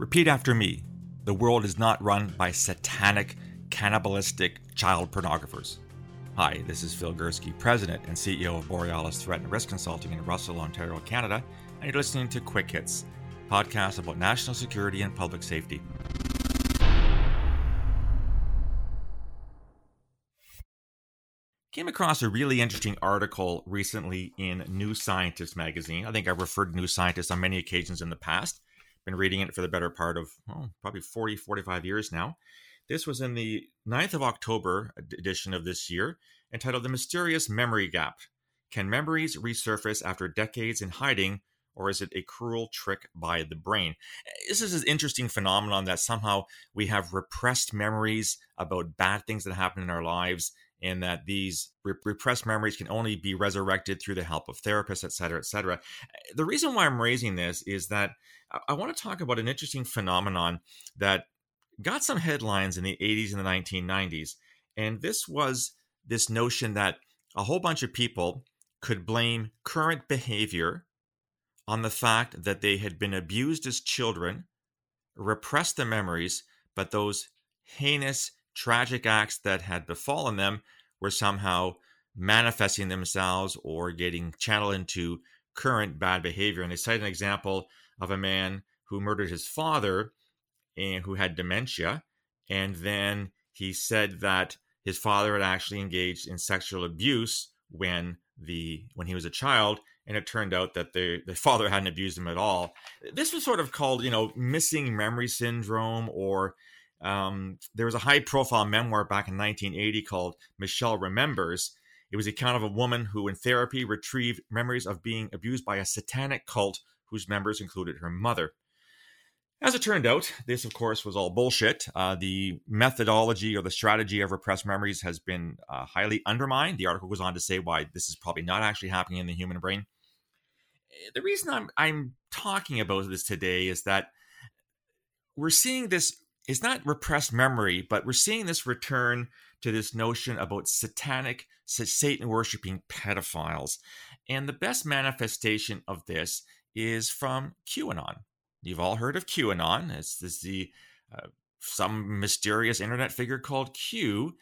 Repeat after me. The world is not run by satanic, cannibalistic child pornographers. Hi, this is Phil Gurski, President and CEO of Borealis Threat and Risk Consulting in Russell, Ontario, Canada, and you're listening to Quick Hits, podcast about national security and public safety. Came across a really interesting article recently in New Scientist magazine. I think I've referred to New Scientist on many occasions in the past been reading it for the better part of probably 40, 45 years now. This was in the 9th of October edition of this year, entitled The Mysterious Memory Gap. Can memories resurface after decades in hiding, or is it a cruel trick by the brain? This is an interesting phenomenon that somehow we have repressed memories about bad things that happen in our lives, and that these re- repressed memories can only be resurrected through the help of therapists, et cetera, et cetera. The reason why I'm raising this is that I want to talk about an interesting phenomenon that got some headlines in the 80s and the 1990s. And this was this notion that a whole bunch of people could blame current behavior on the fact that they had been abused as children, repressed the memories, but those heinous, tragic acts that had befallen them were somehow manifesting themselves or getting channeled into current bad behavior. And they cite an example of a man who murdered his father and who had dementia. And then he said that his father had actually engaged in sexual abuse when the when he was a child and it turned out that the the father hadn't abused him at all this was sort of called you know missing memory syndrome or um, there was a high profile memoir back in 1980 called michelle remembers it was the account of a woman who in therapy retrieved memories of being abused by a satanic cult whose members included her mother. As it turned out, this, of course, was all bullshit. Uh, the methodology or the strategy of repressed memories has been uh, highly undermined. The article goes on to say why this is probably not actually happening in the human brain. The reason I'm, I'm talking about this today is that we're seeing this, it's not repressed memory, but we're seeing this return to this notion about satanic, Satan worshiping pedophiles. And the best manifestation of this is from QAnon. You've all heard of QAnon. It's this the uh, some mysterious internet figure called Q,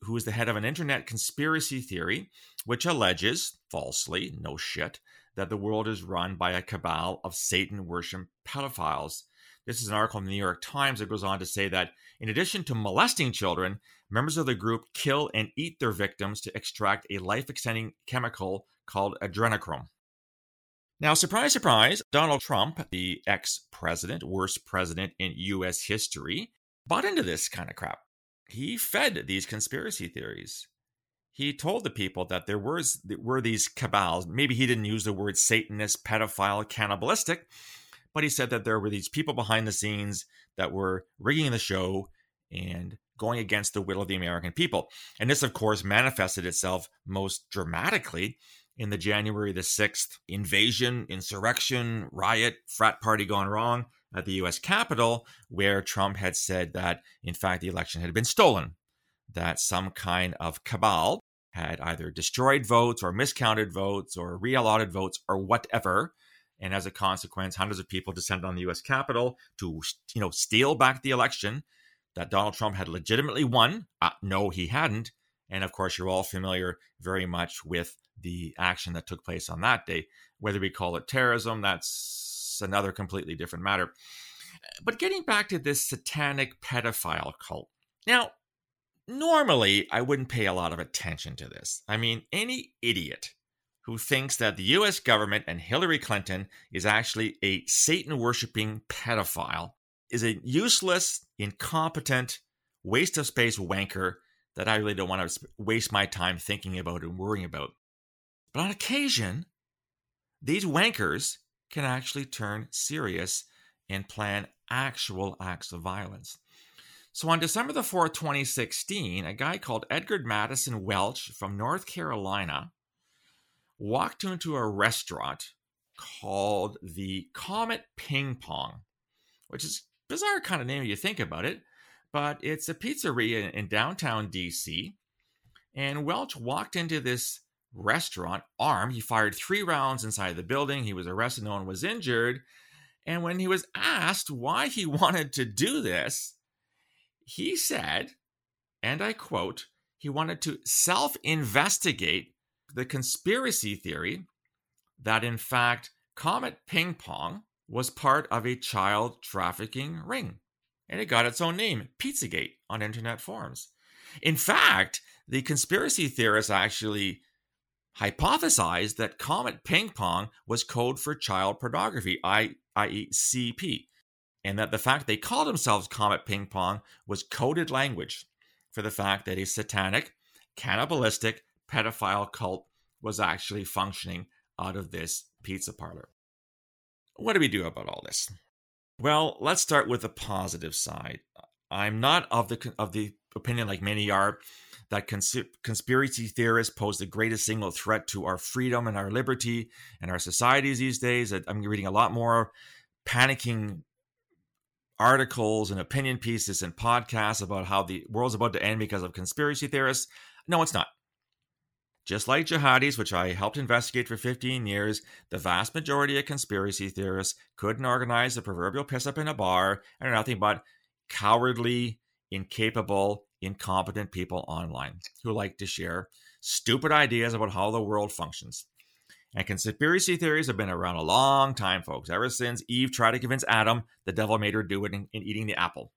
who is the head of an internet conspiracy theory, which alleges, falsely, no shit, that the world is run by a cabal of Satan worship pedophiles. This is an article in the New York Times that goes on to say that in addition to molesting children, members of the group kill and eat their victims to extract a life extending chemical called adrenochrome. Now, surprise, surprise, Donald Trump, the ex president, worst president in US history, bought into this kind of crap. He fed these conspiracy theories. He told the people that there was were these cabals. Maybe he didn't use the word Satanist, pedophile, cannibalistic, but he said that there were these people behind the scenes that were rigging the show and going against the will of the American people. And this, of course, manifested itself most dramatically in the January the 6th invasion, insurrection, riot, frat party gone wrong at the US Capitol, where Trump had said that, in fact, the election had been stolen, that some kind of cabal had either destroyed votes or miscounted votes or reallotted votes or whatever. And as a consequence, hundreds of people descended on the US Capitol to, you know, steal back the election that Donald Trump had legitimately won. Uh, no, he hadn't. And of course, you're all familiar very much with the action that took place on that day. Whether we call it terrorism, that's another completely different matter. But getting back to this satanic pedophile cult. Now, normally I wouldn't pay a lot of attention to this. I mean, any idiot who thinks that the US government and Hillary Clinton is actually a Satan worshiping pedophile is a useless, incompetent, waste of space wanker that I really don't want to waste my time thinking about and worrying about. But on occasion, these wankers can actually turn serious and plan actual acts of violence. So on December the 4th, 2016, a guy called Edgar Madison Welch from North Carolina walked into a restaurant called the Comet Ping Pong, which is bizarre kind of name if you think about it, but it's a pizzeria in downtown DC. And Welch walked into this restaurant armed. He fired three rounds inside the building. He was arrested. No one was injured. And when he was asked why he wanted to do this, he said, and I quote, he wanted to self investigate the conspiracy theory that, in fact, Comet Ping Pong was part of a child trafficking ring. And it got its own name, Pizzagate, on internet forums. In fact, the conspiracy theorists actually hypothesized that Comet Ping Pong was code for child pornography, i.e., CP, and that the fact they called themselves Comet Ping Pong was coded language for the fact that a satanic, cannibalistic, pedophile cult was actually functioning out of this pizza parlor. What do we do about all this? Well, let's start with the positive side. I'm not of the of the opinion like many are that cons- conspiracy theorists pose the greatest single threat to our freedom and our liberty and our societies these days. I'm reading a lot more panicking articles and opinion pieces and podcasts about how the world's about to end because of conspiracy theorists. No, it's not. Just like jihadis, which I helped investigate for 15 years, the vast majority of conspiracy theorists couldn't organize the proverbial piss up in a bar and are nothing but cowardly, incapable, incompetent people online who like to share stupid ideas about how the world functions. And conspiracy theories have been around a long time, folks, ever since Eve tried to convince Adam the devil made her do it in, in eating the apple.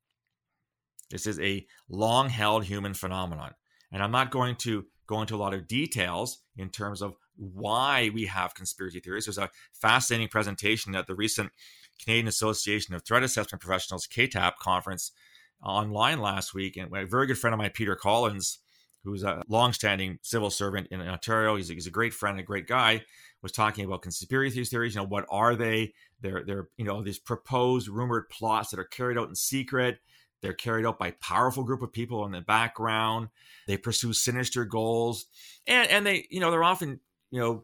This is a long held human phenomenon. And I'm not going to go into a lot of details in terms of why we have conspiracy theories. There's a fascinating presentation at the recent Canadian Association of Threat Assessment Professionals CATAP conference online last week, and a very good friend of mine, Peter Collins, who's a longstanding civil servant in Ontario, he's a, he's a great friend, a great guy, was talking about conspiracy theories. You know, what are they? They're they're you know these proposed rumored plots that are carried out in secret. They're carried out by powerful group of people in the background. They pursue sinister goals, and and they you know they're often you know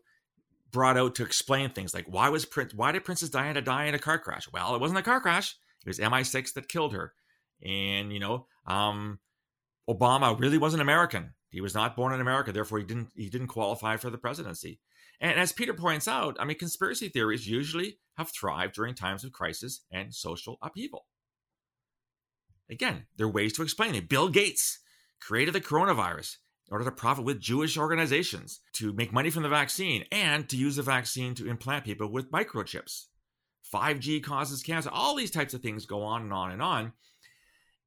brought out to explain things like why was Prince why did Princess Diana die in a car crash? Well, it wasn't a car crash. It was MI6 that killed her. And you know, um, Obama really wasn't American. He was not born in America, therefore he didn't he didn't qualify for the presidency. And as Peter points out, I mean, conspiracy theories usually have thrived during times of crisis and social upheaval. Again, there are ways to explain it. Bill Gates created the coronavirus in order to profit with Jewish organizations, to make money from the vaccine, and to use the vaccine to implant people with microchips. 5G causes cancer. All these types of things go on and on and on.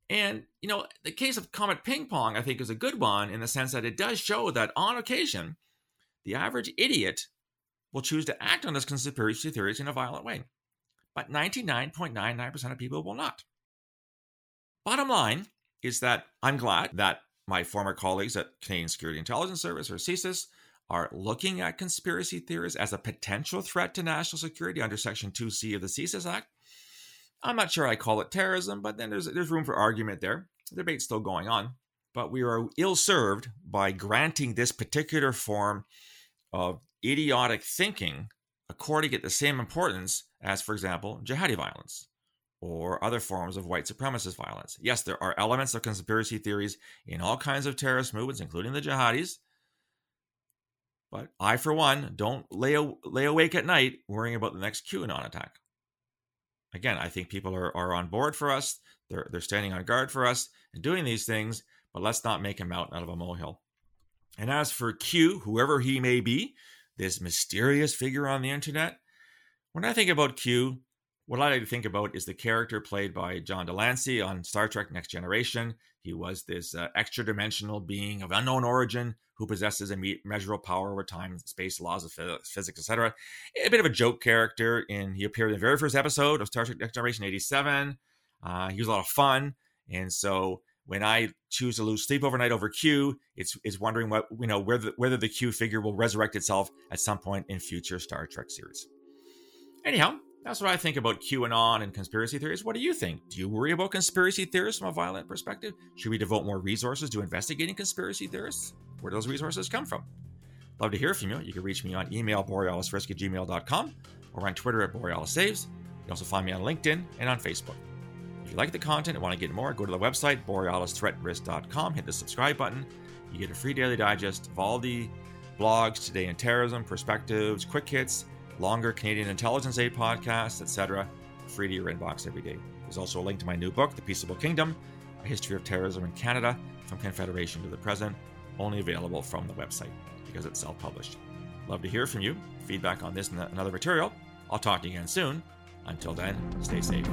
And, you know, the case of Comet Ping Pong, I think, is a good one in the sense that it does show that on occasion, the average idiot will choose to act on this conspiracy theories in a violent way. But 99.99% of people will not. Bottom line is that I'm glad that my former colleagues at Canadian Security Intelligence Service, or CSIS, are looking at conspiracy theories as a potential threat to national security under Section 2C of the CSIS Act. I'm not sure I call it terrorism, but then there's there's room for argument there. The debate's still going on, but we are ill served by granting this particular form of idiotic thinking according to the same importance as, for example, jihadi violence or other forms of white supremacist violence. Yes, there are elements of conspiracy theories in all kinds of terrorist movements, including the jihadis. But I, for one, don't lay, lay awake at night worrying about the next QAnon attack again, I think people are, are on board for us. They're, they're standing on guard for us and doing these things, but let's not make a mountain out of a molehill. And as for Q, whoever he may be, this mysterious figure on the internet, when I think about Q, what I like to think about is the character played by John de Lancie on Star Trek Next Generation. He was this uh, extra dimensional being of unknown origin who possesses a immeasurable power over time, space, laws of physics, etc. A bit of a joke character, and he appeared in the very first episode of Star Trek Next Generation '87. Uh, he was a lot of fun, and so when I choose to lose sleep overnight over Q, it's it's wondering what you know whether whether the Q figure will resurrect itself at some point in future Star Trek series. Anyhow, that's what I think about QAnon and conspiracy theories. What do you think? Do you worry about conspiracy theorists from a violent perspective? Should we devote more resources to investigating conspiracy theorists? Where do those resources come from? Love to hear from you. You can reach me on email, borealisrisk at gmail.com, or on Twitter at borealissaves. You can also find me on LinkedIn and on Facebook. If you like the content and want to get more, go to the website, borealisthreatrisk.com, hit the subscribe button. You get a free daily digest of all the blogs, Today in Terrorism, Perspectives, Quick Hits, longer Canadian Intelligence Aid podcasts, etc. free to your inbox every day. There's also a link to my new book, The Peaceable Kingdom A History of Terrorism in Canada from Confederation to the Present, only available from the website because it's self published. Love to hear from you, feedback on this and other material. I'll talk to you again soon. Until then, stay safe.